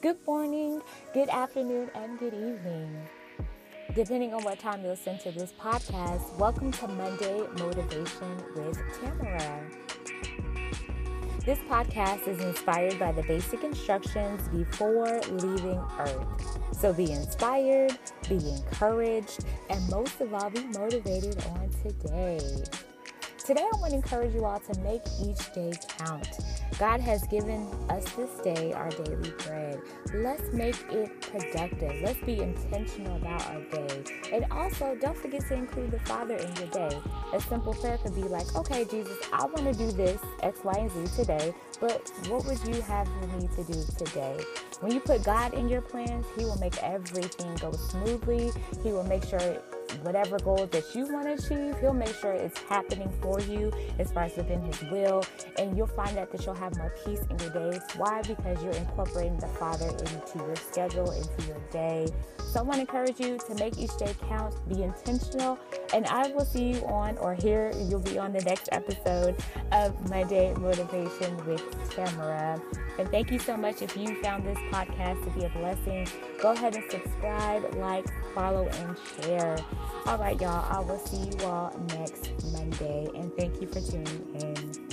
good morning, good afternoon, and good evening. Depending on what time you listen to this podcast, welcome to Monday Motivation with Tamara. This podcast is inspired by the basic instructions before leaving Earth. So be inspired, be encouraged, and most of all, be motivated on today. Today, I want to encourage you all to make each day count. God has given us this day our daily bread. Let's make it productive. Let's be intentional about our day. And also, don't forget to include the Father in your day. A simple prayer could be like, okay, Jesus, I want to do this, X, Y, and Z today, but what would you have for me to do today? When you put God in your plans, He will make everything go smoothly. He will make sure whatever goals that you want to achieve, he'll make sure it's happening for you as far as within his will. And you'll find that, that you'll have more peace in your days. Why? Because you're incorporating the Father into your schedule, into your day. So I want to encourage you to make each day count, be intentional, and I will see you on or here you'll be on the next episode of Monday Motivation with Tamara. And thank you so much if you found this podcast to be a blessing. Go ahead and subscribe, like, follow, and share. All right, y'all. I will see you all next Monday. And thank you for tuning in.